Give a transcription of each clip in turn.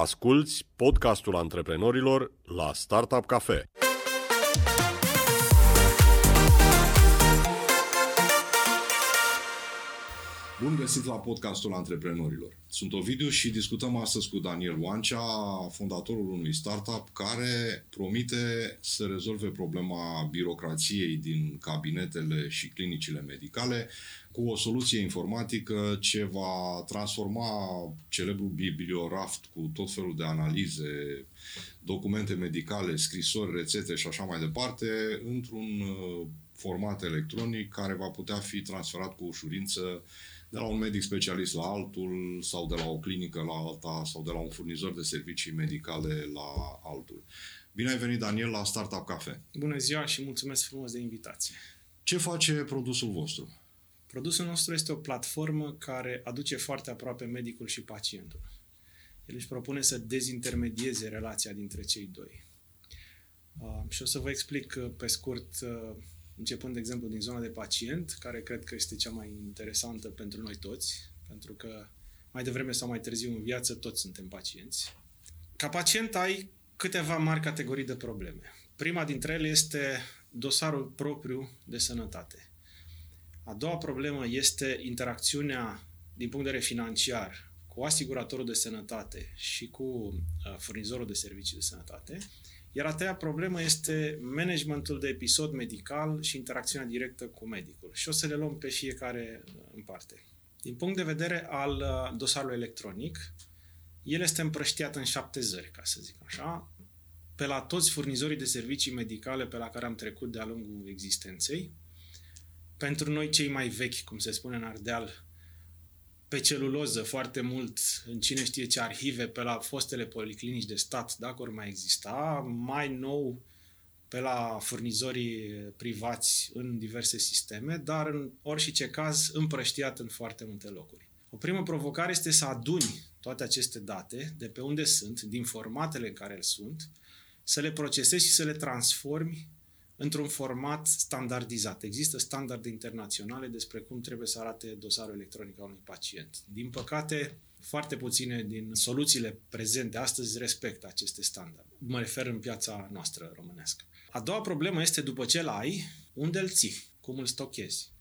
Asculți podcastul antreprenorilor la Startup Cafe. Bun găsit la podcastul antreprenorilor. Sunt Ovidiu și discutăm astăzi cu Daniel Oancea, fondatorul unui startup care promite să rezolve problema birocrației din cabinetele și clinicile medicale cu o soluție informatică ce va transforma celebrul biblioraft cu tot felul de analize, documente medicale, scrisori, rețete și așa mai departe, într-un uh, format electronic care va putea fi transferat cu ușurință de la un medic specialist la altul sau de la o clinică la alta sau de la un furnizor de servicii medicale la altul. Bine ai venit, Daniel, la Startup Cafe. Bună ziua și mulțumesc frumos de invitație. Ce face produsul vostru? Produsul nostru este o platformă care aduce foarte aproape medicul și pacientul. El își propune să dezintermedieze relația dintre cei doi. Uh, și o să vă explic uh, pe scurt uh, începând, de exemplu, din zona de pacient, care cred că este cea mai interesantă pentru noi toți, pentru că mai devreme sau mai târziu în viață toți suntem pacienți. Ca pacient ai câteva mari categorii de probleme. Prima dintre ele este dosarul propriu de sănătate. A doua problemă este interacțiunea din punct de vedere financiar cu asiguratorul de sănătate și cu uh, furnizorul de servicii de sănătate. Iar a treia problemă este managementul de episod medical și interacțiunea directă cu medicul. Și o să le luăm pe fiecare uh, în parte. Din punct de vedere al uh, dosarului electronic, el este împrăștiat în șapte zări, ca să zic așa, pe la toți furnizorii de servicii medicale pe la care am trecut de-a lungul existenței. Pentru noi, cei mai vechi, cum se spune în Ardeal, pe celuloză foarte mult în cine știe ce arhive pe la fostele policlinici de stat, dacă ori mai exista, mai nou pe la furnizorii privați în diverse sisteme, dar în orice caz împrăștiat în foarte multe locuri. O primă provocare este să aduni toate aceste date de pe unde sunt, din formatele în care sunt, să le procesezi și să le transformi într-un format standardizat. Există standarde internaționale despre cum trebuie să arate dosarul electronic al unui pacient. Din păcate, foarte puține din soluțiile prezente astăzi respectă aceste standarde. Mă refer în piața noastră românească. A doua problemă este după ce îl ai, unde îl ții, cum îl stochezi.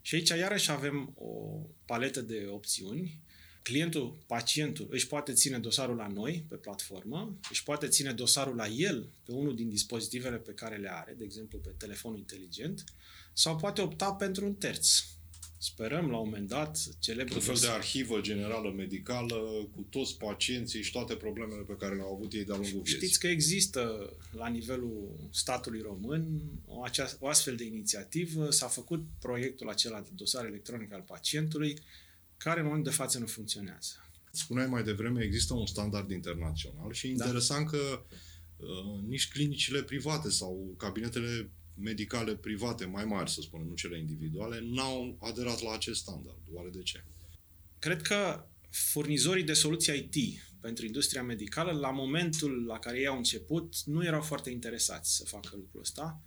Și aici iarăși avem o paletă de opțiuni clientul, pacientul, își poate ține dosarul la noi, pe platformă, își poate ține dosarul la el, pe unul din dispozitivele pe care le are, de exemplu pe telefonul inteligent, sau poate opta pentru un terț. Sperăm la un moment dat celebrul... Un fel de arhivă generală medicală cu toți pacienții și toate problemele pe care le-au avut ei de-a lungul vieții. Știți că există la nivelul statului român o, acea, o astfel de inițiativă. S-a făcut proiectul acela de dosar electronic al pacientului care în momentul de față nu funcționează. Spuneai mai devreme, există un standard internațional și da. interesant că uh, nici clinicile private sau cabinetele medicale private mai mari, să spunem, nu cele individuale, n-au aderat la acest standard. Oare de ce? Cred că furnizorii de soluții IT pentru industria medicală, la momentul la care ei au început, nu erau foarte interesați să facă lucrul ăsta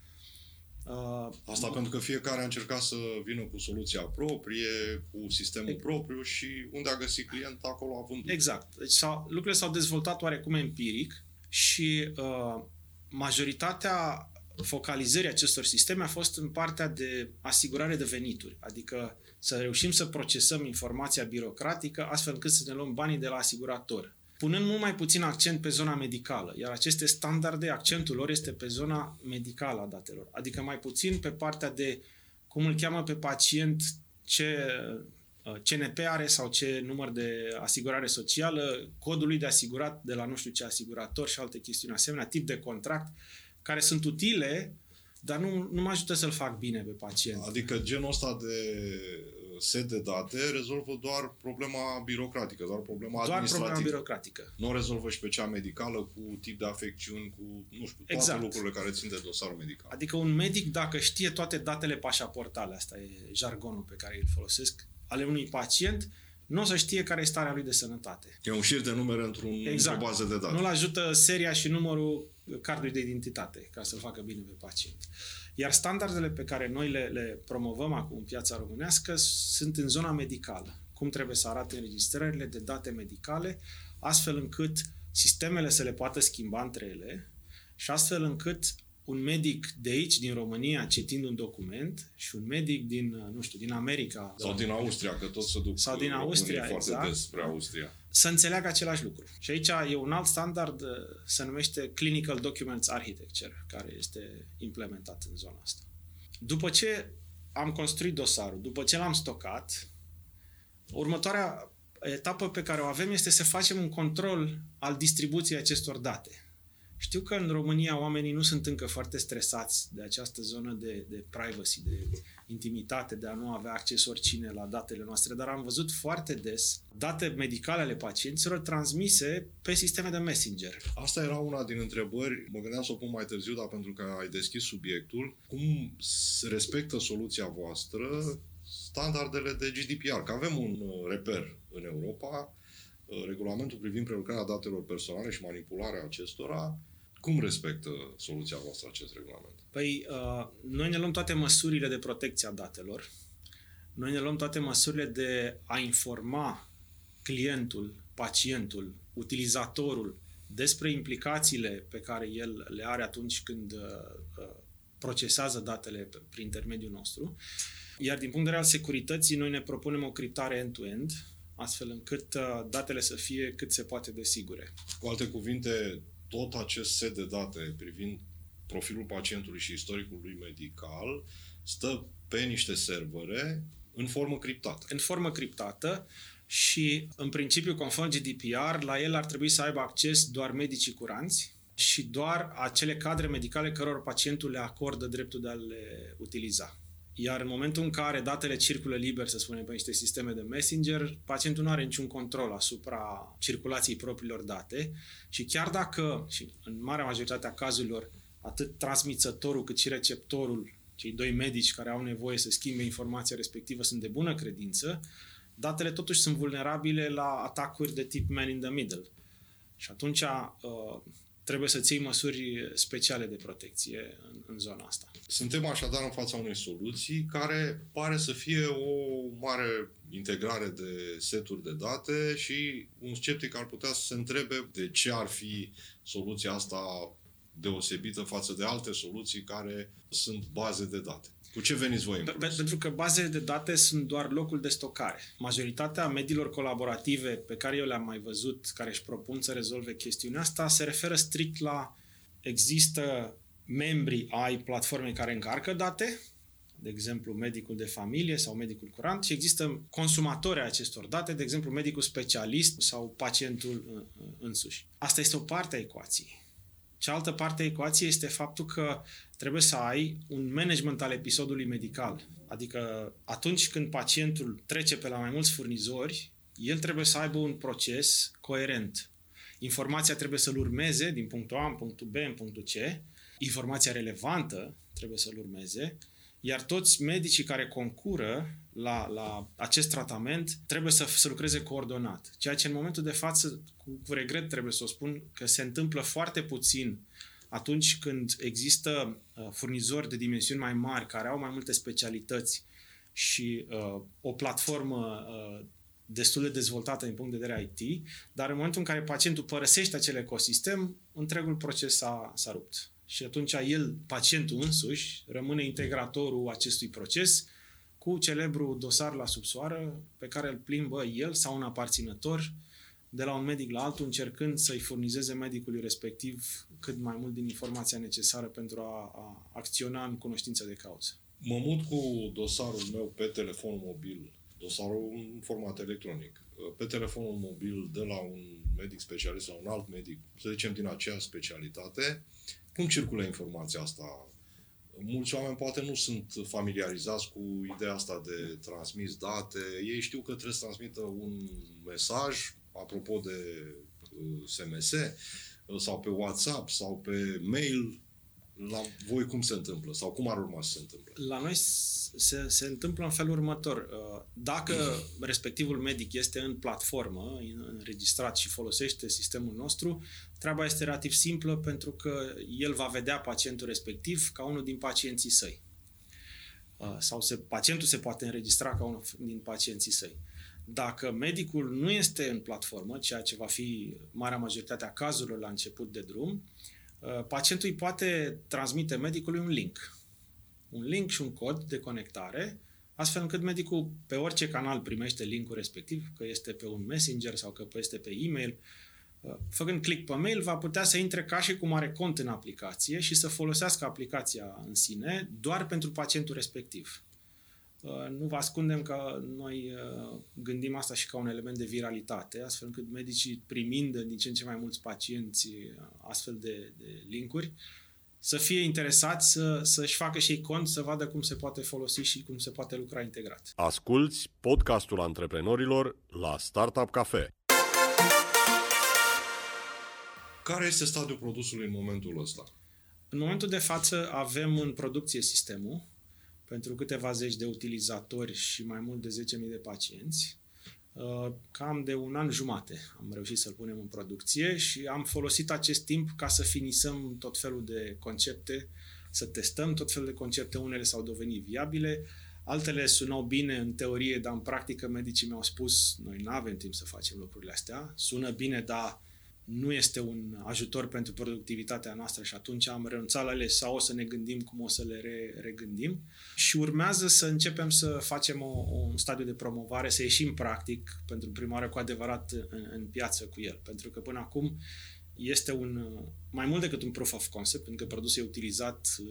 Uh, Asta pentru că fiecare a încercat să vină cu soluția proprie, cu sistemul e... propriu și unde a găsit client, acolo a vândut. Exact. Deci s-au, lucrurile s-au dezvoltat oarecum empiric și uh, majoritatea focalizării acestor sisteme a fost în partea de asigurare de venituri, adică să reușim să procesăm informația birocratică astfel încât să ne luăm banii de la asigurator punând mult mai puțin accent pe zona medicală, iar aceste standarde, accentul lor este pe zona medicală a datelor, adică mai puțin pe partea de cum îl cheamă pe pacient, ce uh, CNP are sau ce număr de asigurare socială, codul lui de asigurat de la nu știu ce asigurator și alte chestiuni asemenea, tip de contract, care sunt utile, dar nu, nu mă ajută să-l fac bine pe pacient. Adică genul ăsta de set de date rezolvă doar problema birocratică, doar problema doar administrativă. problema birocratică. Nu rezolvă și pe cea medicală cu tip de afecțiuni, cu, nu știu, toate exact. lucrurile care țin de dosarul medical. Adică un medic, dacă știe toate datele pașaportale, asta e jargonul pe care îl folosesc, ale unui pacient, nu o să știe care este starea lui de sănătate. E un șir de numere într-un, exact. într-o bază de date. Nu-l ajută seria și numărul cardului de identitate ca să-l facă bine pe pacient. Iar standardele pe care noi le, le promovăm acum în piața românească sunt în zona medicală. Cum trebuie să arate înregistrările de date medicale, astfel încât sistemele să le poată schimba între ele și astfel încât un medic de aici, din România, citind un document și un medic din, nu știu, din America. Sau din Austria, că tot se duc sau din Austria, foarte exact, des spre Austria. Să înțeleagă același lucru. Și aici e un alt standard, se numește Clinical Documents Architecture, care este implementat în zona asta. După ce am construit dosarul, după ce l-am stocat, următoarea etapă pe care o avem este să facem un control al distribuției acestor date. Știu că în România oamenii nu sunt încă foarte stresați de această zonă de, de privacy, de intimitate, de a nu avea acces oricine la datele noastre, dar am văzut foarte des date medicale ale pacienților transmise pe sisteme de messenger. Asta era una din întrebări, mă gândeam să o pun mai târziu, dar pentru că ai deschis subiectul, cum respectă soluția voastră standardele de GDPR? Că avem un uh, reper în Europa, uh, regulamentul privind prelucrarea datelor personale și manipularea acestora, cum respectă soluția voastră acest regulament? Păi, uh, noi ne luăm toate măsurile de protecție a datelor. Noi ne luăm toate măsurile de a informa clientul, pacientul, utilizatorul despre implicațiile pe care el le are atunci când uh, uh, procesează datele prin intermediul nostru. Iar din punct de vedere al securității, noi ne propunem o criptare end-to-end, astfel încât datele să fie cât se poate de sigure. Cu alte cuvinte, tot acest set de date privind profilul pacientului și istoricul lui medical stă pe niște servere în formă criptată. În formă criptată și, în principiu, conform GDPR, la el ar trebui să aibă acces doar medicii curanți și doar acele cadre medicale căror pacientul le acordă dreptul de a le utiliza. Iar în momentul în care datele circulă liber, să spunem, pe niște sisteme de messenger, pacientul nu are niciun control asupra circulației propriilor date și chiar dacă, și în marea majoritate a cazurilor, atât transmițătorul cât și receptorul, cei doi medici care au nevoie să schimbe informația respectivă sunt de bună credință, datele totuși sunt vulnerabile la atacuri de tip man in the middle. Și atunci uh, trebuie să ții măsuri speciale de protecție în, în zona asta. Suntem așadar în fața unei soluții care pare să fie o mare integrare de seturi de date și un sceptic ar putea să se întrebe de ce ar fi soluția asta deosebită față de alte soluții care sunt baze de date. Cu ce veniți voi în plus? Pentru că bazele de date sunt doar locul de stocare. Majoritatea mediilor colaborative pe care eu le-am mai văzut, care își propun să rezolve chestiunea asta, se referă strict la există membri ai platformei care încarcă date, de exemplu medicul de familie sau medicul curant și există consumatori ai acestor date, de exemplu medicul specialist sau pacientul uh, uh, însuși. Asta este o parte a ecuației. Cealaltă parte a ecuației este faptul că trebuie să ai un management al episodului medical. Adică atunci când pacientul trece pe la mai mulți furnizori, el trebuie să aibă un proces coerent. Informația trebuie să-l urmeze din punctul A în punctul B în punctul C, informația relevantă trebuie să-l urmeze, iar toți medicii care concură la, la acest tratament trebuie să, să lucreze coordonat. Ceea ce în momentul de față, cu, cu regret trebuie să o spun, că se întâmplă foarte puțin atunci când există uh, furnizori de dimensiuni mai mari care au mai multe specialități și uh, o platformă uh, destul de dezvoltată din punct de vedere IT, dar în momentul în care pacientul părăsește acel ecosistem, întregul proces s-a, s-a rupt. Și atunci el, pacientul însuși, rămâne integratorul acestui proces cu celebrul dosar la subsoară pe care îl plimbă el sau un aparținător de la un medic la altul, încercând să-i furnizeze medicului respectiv cât mai mult din informația necesară pentru a, a acționa în cunoștință de cauză. Mă mut cu dosarul meu pe telefonul mobil, dosarul în format electronic, pe telefonul mobil de la un medic specialist sau un alt medic, să zicem din aceeași specialitate, cum circulă informația asta? Mulți oameni poate nu sunt familiarizați cu ideea asta de transmis date. Ei știu că trebuie să transmită un mesaj, apropo de SMS, uh, sau pe WhatsApp, sau pe mail, la voi cum se întâmplă sau cum ar urma să se întâmple? La noi se, se întâmplă în felul următor. Uh, dacă respectivul medic este în platformă, înregistrat și folosește sistemul nostru, treaba este relativ simplă pentru că el va vedea pacientul respectiv ca unul din pacienții săi. Uh, sau se, pacientul se poate înregistra ca unul din pacienții săi. Dacă medicul nu este în platformă, ceea ce va fi marea majoritate a cazurilor la început de drum, uh, pacientul îi poate transmite medicului un link. Un link și un cod de conectare, astfel încât medicul pe orice canal primește linkul respectiv, că este pe un messenger sau că este pe e-mail, uh, făcând click pe mail, va putea să intre ca și cum are cont în aplicație și să folosească aplicația în sine doar pentru pacientul respectiv. Uh, nu vă ascundem că noi uh, gândim asta și ca un element de viralitate, astfel încât medicii primind din ce în ce mai mulți pacienți uh, astfel de, de linkuri, să fie interesați să, să-și facă și ei cont, să vadă cum se poate folosi și cum se poate lucra integrat. Asculți podcastul antreprenorilor la Startup Cafe. Care este stadiul produsului în momentul ăsta? În momentul de față avem în producție sistemul, pentru câteva zeci de utilizatori și mai mult de 10.000 de pacienți. Uh, cam de un an jumate am reușit să-l punem în producție și am folosit acest timp ca să finisăm tot felul de concepte, să testăm tot felul de concepte, unele s-au dovedit viabile, altele sunau bine în teorie, dar în practică medicii mi-au spus noi nu avem timp să facem lucrurile astea, sună bine, dar nu este un ajutor pentru productivitatea noastră și atunci am renunțat la ele sau o să ne gândim cum o să le re- regândim. Și urmează să începem să facem o, un stadiu de promovare, să ieșim practic pentru prima oară cu adevărat în, în piață cu el, pentru că până acum este un mai mult decât un proof of concept, pentru că produsul e utilizat uh,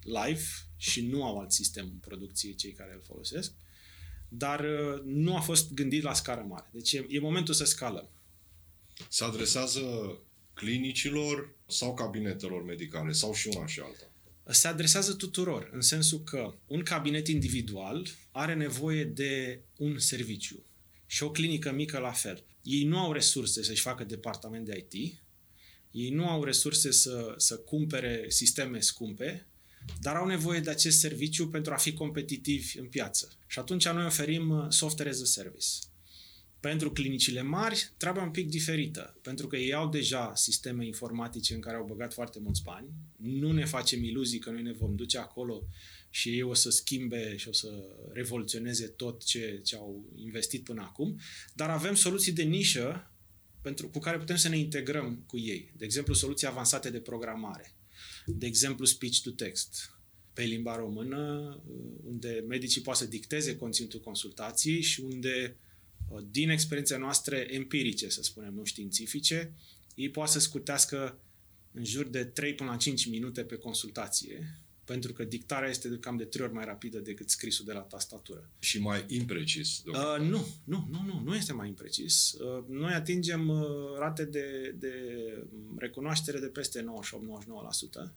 live și nu au alt sistem în producție cei care îl folosesc, dar uh, nu a fost gândit la scară mare. Deci e, e momentul să scalăm se adresează clinicilor sau cabinetelor medicale sau și una și alta? Se adresează tuturor, în sensul că un cabinet individual are nevoie de un serviciu și o clinică mică la fel. Ei nu au resurse să-și facă departament de IT, ei nu au resurse să, să cumpere sisteme scumpe, dar au nevoie de acest serviciu pentru a fi competitivi în piață. Și atunci noi oferim uh, software as a service. Pentru clinicile mari, treaba un pic diferită, pentru că ei au deja sisteme informatice în care au băgat foarte mulți bani. Nu ne facem iluzii că noi ne vom duce acolo și ei o să schimbe și o să revoluționeze tot ce, ce au investit până acum, dar avem soluții de nișă pentru, cu care putem să ne integrăm cu ei. De exemplu, soluții avansate de programare. De exemplu, speech to text pe limba română, unde medicii poate să dicteze conținutul consultației și unde uh, din experiențe noastre empirice, să spunem, nu științifice, ei poate să scutească în jur de 3 până la 5 minute pe consultație, pentru că dictarea este cam de 3 ori mai rapidă decât scrisul de la tastatură. Și mai imprecis? Uh, nu, nu, nu, nu, nu este mai imprecis. Uh, noi atingem uh, rate de, de recunoaștere de peste 98-99%,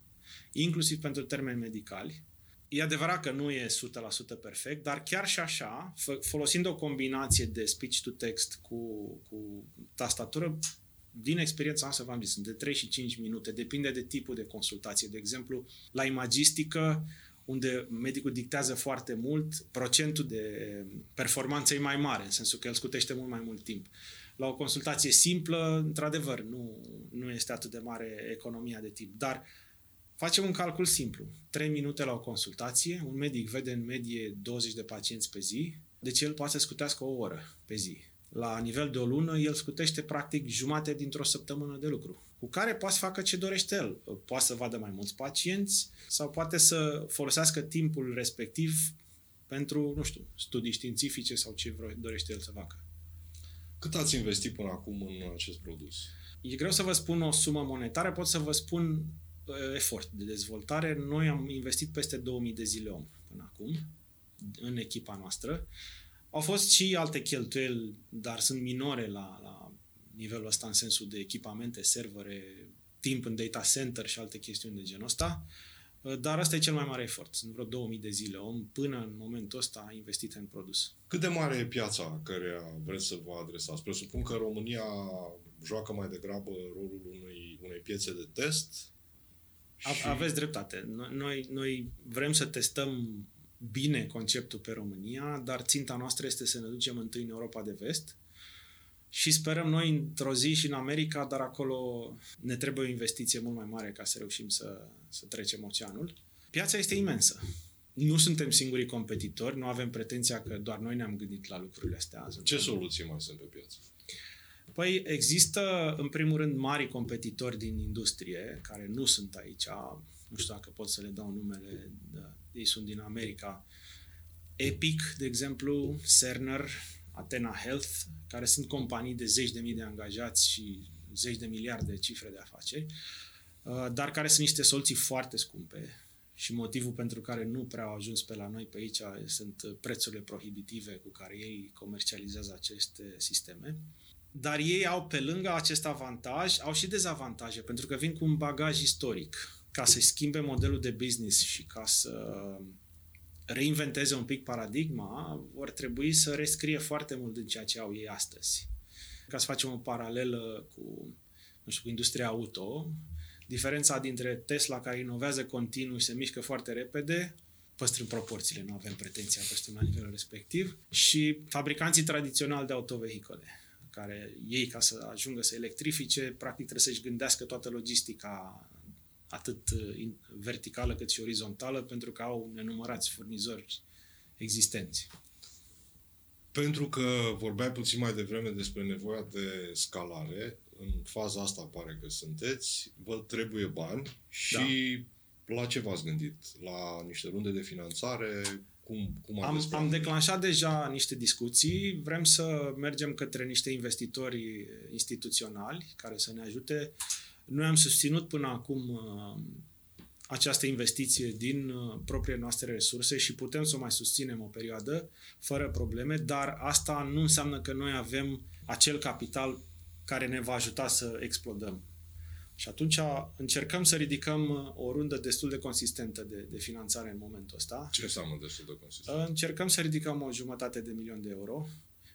inclusiv pentru termeni medicali. E adevărat că nu e 100% perfect, dar chiar și așa, folosind o combinație de speech-to-text cu, cu tastatură, din experiența noastră v-am zis, sunt de 3 și 5 minute, depinde de tipul de consultație. De exemplu, la imagistică, unde medicul dictează foarte mult, procentul de performanță e mai mare, în sensul că el scutește mult mai mult timp. La o consultație simplă, într-adevăr, nu, nu este atât de mare economia de timp, dar Facem un calcul simplu. 3 minute la o consultație, un medic vede în medie 20 de pacienți pe zi, deci el poate să scutească o oră pe zi. La nivel de o lună, el scutește practic jumate dintr-o săptămână de lucru, cu care poate să facă ce dorește el. Poate să vadă mai mulți pacienți sau poate să folosească timpul respectiv pentru, nu știu, studii științifice sau ce dorește el să facă. Cât ați investit până acum în acest produs? E greu să vă spun o sumă monetară, pot să vă spun Uh, efort de dezvoltare. Noi am investit peste 2000 de zile om până acum în echipa noastră. Au fost și alte cheltuieli, dar sunt minore la, la nivelul ăsta în sensul de echipamente, servere, timp în data center și alte chestiuni de genul ăsta. Uh, dar asta e cel mai mare efort. Sunt vreo 2000 de zile om până în momentul ăsta investit în produs. Cât de mare e piața care vreți să vă adresați? Presupun că România joacă mai degrabă rolul unei, unei piețe de test și... Aveți dreptate. Noi, noi vrem să testăm bine conceptul pe România, dar ținta noastră este să ne ducem întâi în Europa de Vest și sperăm noi într-o zi și în America, dar acolo ne trebuie o investiție mult mai mare ca să reușim să, să trecem oceanul. Piața este imensă. nu suntem singurii competitori, nu avem pretenția că doar noi ne-am gândit la lucrurile astea. Ce soluții mai sunt pe piață? Păi există, în primul rând, mari competitori din industrie, care nu sunt aici, nu știu dacă pot să le dau numele, da, ei sunt din America. Epic, de exemplu, Cerner, Athena Health, care sunt companii de zeci de mii de angajați și zeci de miliarde de cifre de afaceri, uh, dar care sunt niște soluții foarte scumpe și motivul pentru care nu prea au ajuns pe la noi pe aici sunt prețurile prohibitive cu care ei comercializează aceste sisteme. Dar ei au pe lângă acest avantaj, au și dezavantaje, pentru că vin cu un bagaj istoric. Ca să schimbe modelul de business și ca să reinventeze un pic paradigma, vor trebui să rescrie foarte mult din ceea ce au ei astăzi. Ca să facem o paralelă cu, nu știu, cu industria auto, diferența dintre Tesla care inovează continuu și se mișcă foarte repede, păstrând proporțiile, nu avem pretenția păstrând la nivelul respectiv, și fabricanții tradiționali de autovehicole, care ei, ca să ajungă să electrifice, practic trebuie să-și gândească toată logistica atât uh, verticală cât și orizontală, pentru că au nenumărați furnizori existenți. Pentru că vorbeai puțin mai devreme despre nevoia de scalare, în faza asta pare că sunteți, vă trebuie bani și da. la ce v-ați gândit? La niște runde de finanțare? Cum, cum am, am declanșat deja niște discuții, vrem să mergem către niște investitori instituționali care să ne ajute. Noi am susținut până acum uh, această investiție din uh, propriile noastre resurse și putem să o mai susținem o perioadă fără probleme, dar asta nu înseamnă că noi avem acel capital care ne va ajuta să explodăm. Și atunci încercăm să ridicăm uh, o rundă destul de consistentă de, de finanțare în momentul ăsta. Ce înseamnă destul de consistentă? Încercăm să ridicăm o jumătate de milion de euro,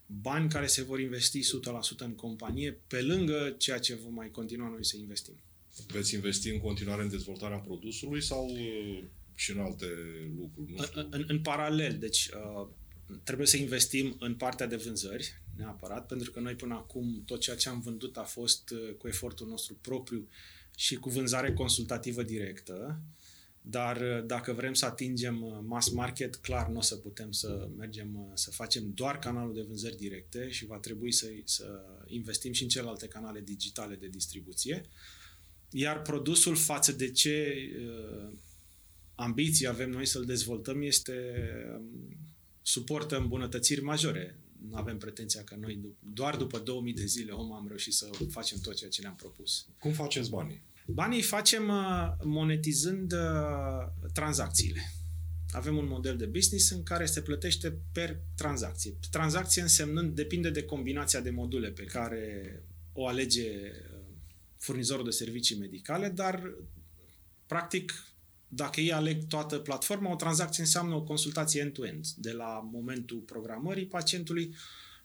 bani care se vor investi 100% în companie, pe lângă ceea ce vom mai continua noi să investim. Veți investi în continuare în dezvoltarea produsului sau uh, și în alte lucruri? Nu știu. În, în, în paralel, deci uh, trebuie să investim în partea de vânzări, neapărat, pentru că noi până acum tot ceea ce am vândut a fost uh, cu efortul nostru propriu și cu vânzare consultativă directă, dar uh, dacă vrem să atingem uh, mass market, clar nu o să putem să mergem să facem doar canalul de vânzări directe și va trebui să, să investim și în celelalte canale digitale de distribuție. Iar produsul față de ce uh, ambiții avem noi să-l dezvoltăm este um, suportă îmbunătățiri majore nu avem pretenția că noi doar după 2000 de zile om am reușit să facem tot ceea ce ne-am propus. Cum faceți banii? Banii facem uh, monetizând uh, tranzacțiile. Avem un model de business în care se plătește per tranzacție. Tranzacție însemnând, depinde de combinația de module pe care o alege uh, furnizorul de servicii medicale, dar practic dacă ei aleg toată platforma, o tranzacție înseamnă o consultație end-to-end, de la momentul programării pacientului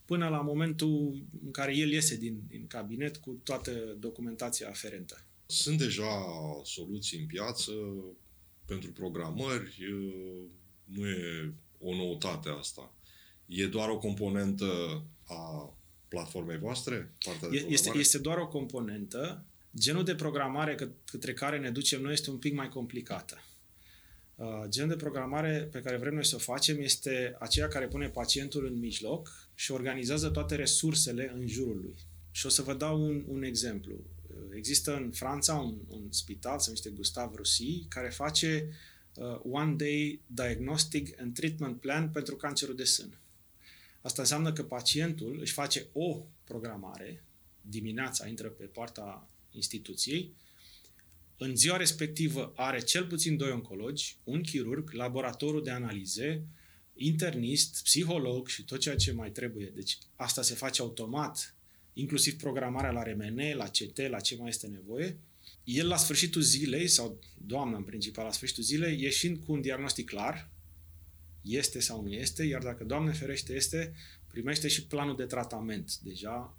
până la momentul în care el iese din, din cabinet cu toată documentația aferentă. Sunt deja soluții în piață pentru programări, nu e o noutate asta. E doar o componentă a platformei voastre? Partea de este, este doar o componentă genul de programare către care ne ducem noi este un pic mai complicată. Uh, genul de programare pe care vrem noi să o facem este aceea care pune pacientul în mijloc și organizează toate resursele în jurul lui. Și o să vă dau un, un exemplu. Uh, există în Franța un, un spital, se numește Gustave Roussy, care face uh, One Day Diagnostic and Treatment Plan pentru cancerul de sân. Asta înseamnă că pacientul își face o programare, dimineața intră pe poarta instituției, în ziua respectivă are cel puțin doi oncologi, un chirurg, laboratorul de analize, internist, psiholog și tot ceea ce mai trebuie. Deci asta se face automat, inclusiv programarea la RMN, la CT, la ce mai este nevoie. El la sfârșitul zilei, sau doamna în principal la sfârșitul zilei, ieșind cu un diagnostic clar, este sau nu este, iar dacă Doamne ferește este, primește și planul de tratament deja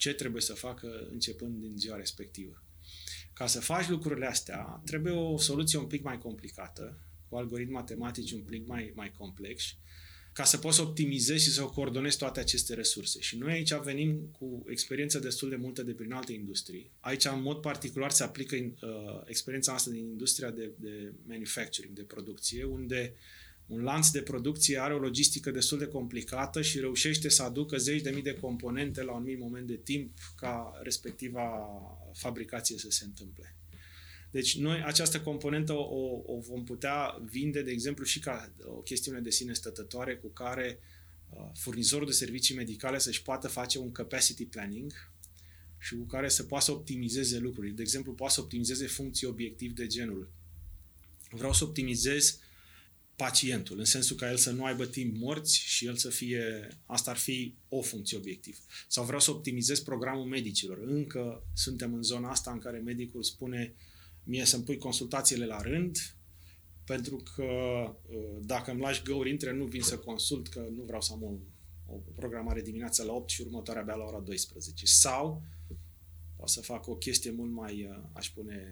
ce trebuie să facă începând din ziua respectivă. Ca să faci lucrurile astea, trebuie o soluție un pic mai complicată, cu algoritmi matematici un pic mai, mai complex, ca să poți să optimizezi și să coordonezi toate aceste resurse. Și noi aici venim cu experiență destul de multă de prin alte industrii. Aici, în mod particular, se aplică uh, experiența asta din industria de, de manufacturing, de producție, unde un lanț de producție are o logistică destul de complicată și reușește să aducă zeci de mii de componente la un mic moment de timp ca respectiva fabricație să se întâmple. Deci noi această componentă o, o vom putea vinde, de exemplu, și ca o chestiune de sine stătătoare cu care uh, furnizorul de servicii medicale să-și poată face un capacity planning și cu care să poată să optimizeze lucruri. De exemplu, poate să optimizeze funcții obiectiv de genul. Vreau să optimizez pacientul, în sensul ca el să nu aibă timp morți și el să fie, asta ar fi o funcție obiectiv. Sau vreau să optimizez programul medicilor. Încă suntem în zona asta în care medicul spune mie să-mi pui consultațiile la rând, pentru că uh, dacă îmi lași găuri între, nu vin să consult, că nu vreau să am o, o programare dimineața la 8 și următoarea abia la ora 12. Sau o să fac o chestie mult mai, uh, aș spune,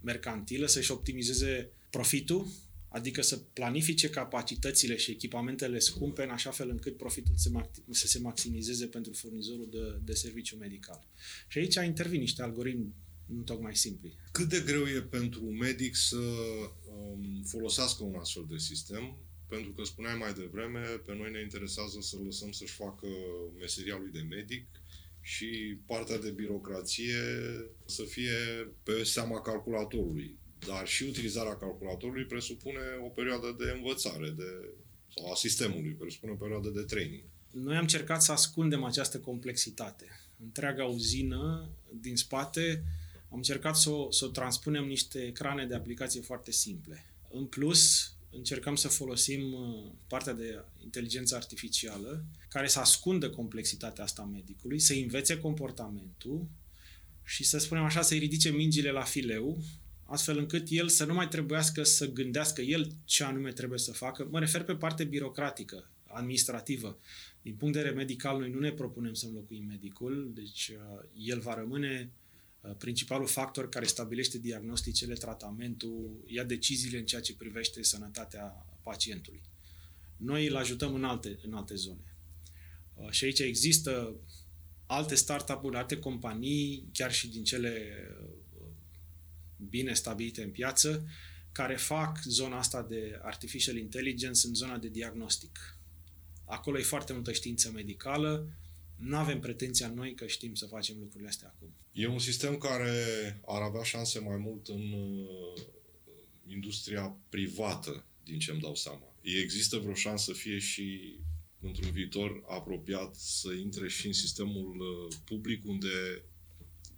mercantilă, să-și optimizeze profitul adică să planifice capacitățile și echipamentele scumpe în așa fel încât profitul să, să se maximizeze pentru furnizorul de, de serviciu medical. Și aici intervin niște algoritmi nu tocmai simpli. Cât de greu e pentru un medic să um, folosească un astfel de sistem? Pentru că spuneai mai devreme, pe noi ne interesează să lăsăm să-și facă meseria lui de medic și partea de birocrație să fie pe seama calculatorului dar și utilizarea calculatorului presupune o perioadă de învățare de, sau a sistemului, presupune o perioadă de training. Noi am încercat să ascundem această complexitate. Întreaga uzină din spate am încercat să o, să o transpunem niște ecrane de aplicație foarte simple. În plus, încercăm să folosim uh, partea de inteligență artificială care să ascundă complexitatea asta a medicului, să învețe comportamentul și să spunem așa, să-i ridice mingile la fileu astfel încât el să nu mai trebuiască să gândească el ce anume trebuie să facă. Mă refer pe parte birocratică, administrativă. Din punct de vedere medical, noi nu ne propunem să înlocuim medicul, deci uh, el va rămâne uh, principalul factor care stabilește diagnosticele, tratamentul, ia deciziile în ceea ce privește sănătatea pacientului. Noi îl ajutăm în alte, în alte zone. Uh, și aici există alte startup-uri, alte companii, chiar și din cele bine stabilite în piață, care fac zona asta de artificial intelligence în zona de diagnostic. Acolo e foarte multă știință medicală, nu avem pretenția noi că știm să facem lucrurile astea acum. E un sistem care ar avea șanse mai mult în uh, industria privată, din ce îmi dau seama. Există vreo șansă să fie și într-un viitor apropiat să intre și în sistemul uh, public unde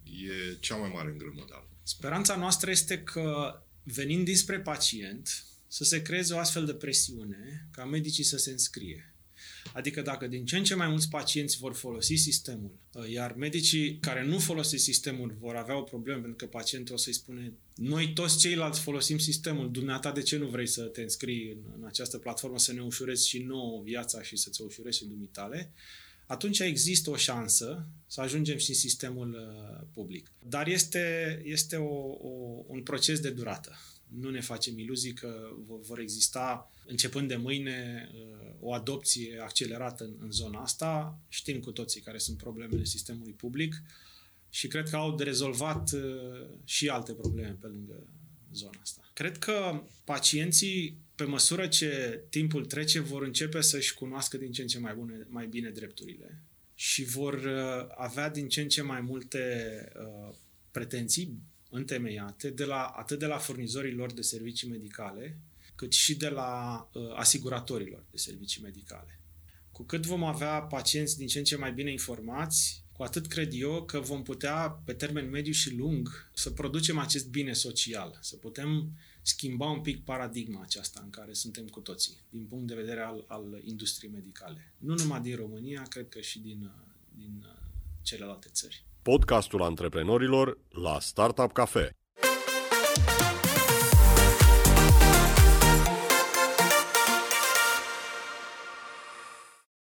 e cea mai mare îngrămădare. Speranța noastră este că venind dinspre pacient, să se creeze o astfel de presiune ca medicii să se înscrie. Adică dacă din ce în ce mai mulți pacienți vor folosi sistemul, uh, iar medicii care nu folosesc sistemul vor avea o problemă pentru că pacientul o să-i spune noi toți ceilalți folosim sistemul, dumneata de ce nu vrei să te înscrii în, în această platformă să ne ușurezi și nouă viața și să-ți o ușurezi și dumitale, atunci există o șansă să ajungem și în sistemul uh, public. Dar este, este o, o, un proces de durată. Nu ne facem iluzii că vor exista, începând de mâine, uh, o adopție accelerată în, în zona asta. Știm cu toții care sunt problemele sistemului public și cred că au de rezolvat uh, și alte probleme pe lângă zona asta. Cred că pacienții pe măsură ce timpul trece, vor începe să-și cunoască din ce în ce mai, bune, mai bine drepturile și vor uh, avea din ce în ce mai multe uh, pretenții întemeiate, de la, atât de la furnizorii lor de servicii medicale, cât și de la uh, asiguratorilor de servicii medicale. Cu cât vom avea pacienți din ce în ce mai bine informați, cu atât cred eu că vom putea, pe termen mediu și lung, să producem acest bine social, să putem schimba un pic paradigma aceasta în care suntem cu toții, din punct de vedere al, al industriei medicale. Nu numai din România, cred că și din, din uh, celelalte țări. Podcastul antreprenorilor la Startup Cafe.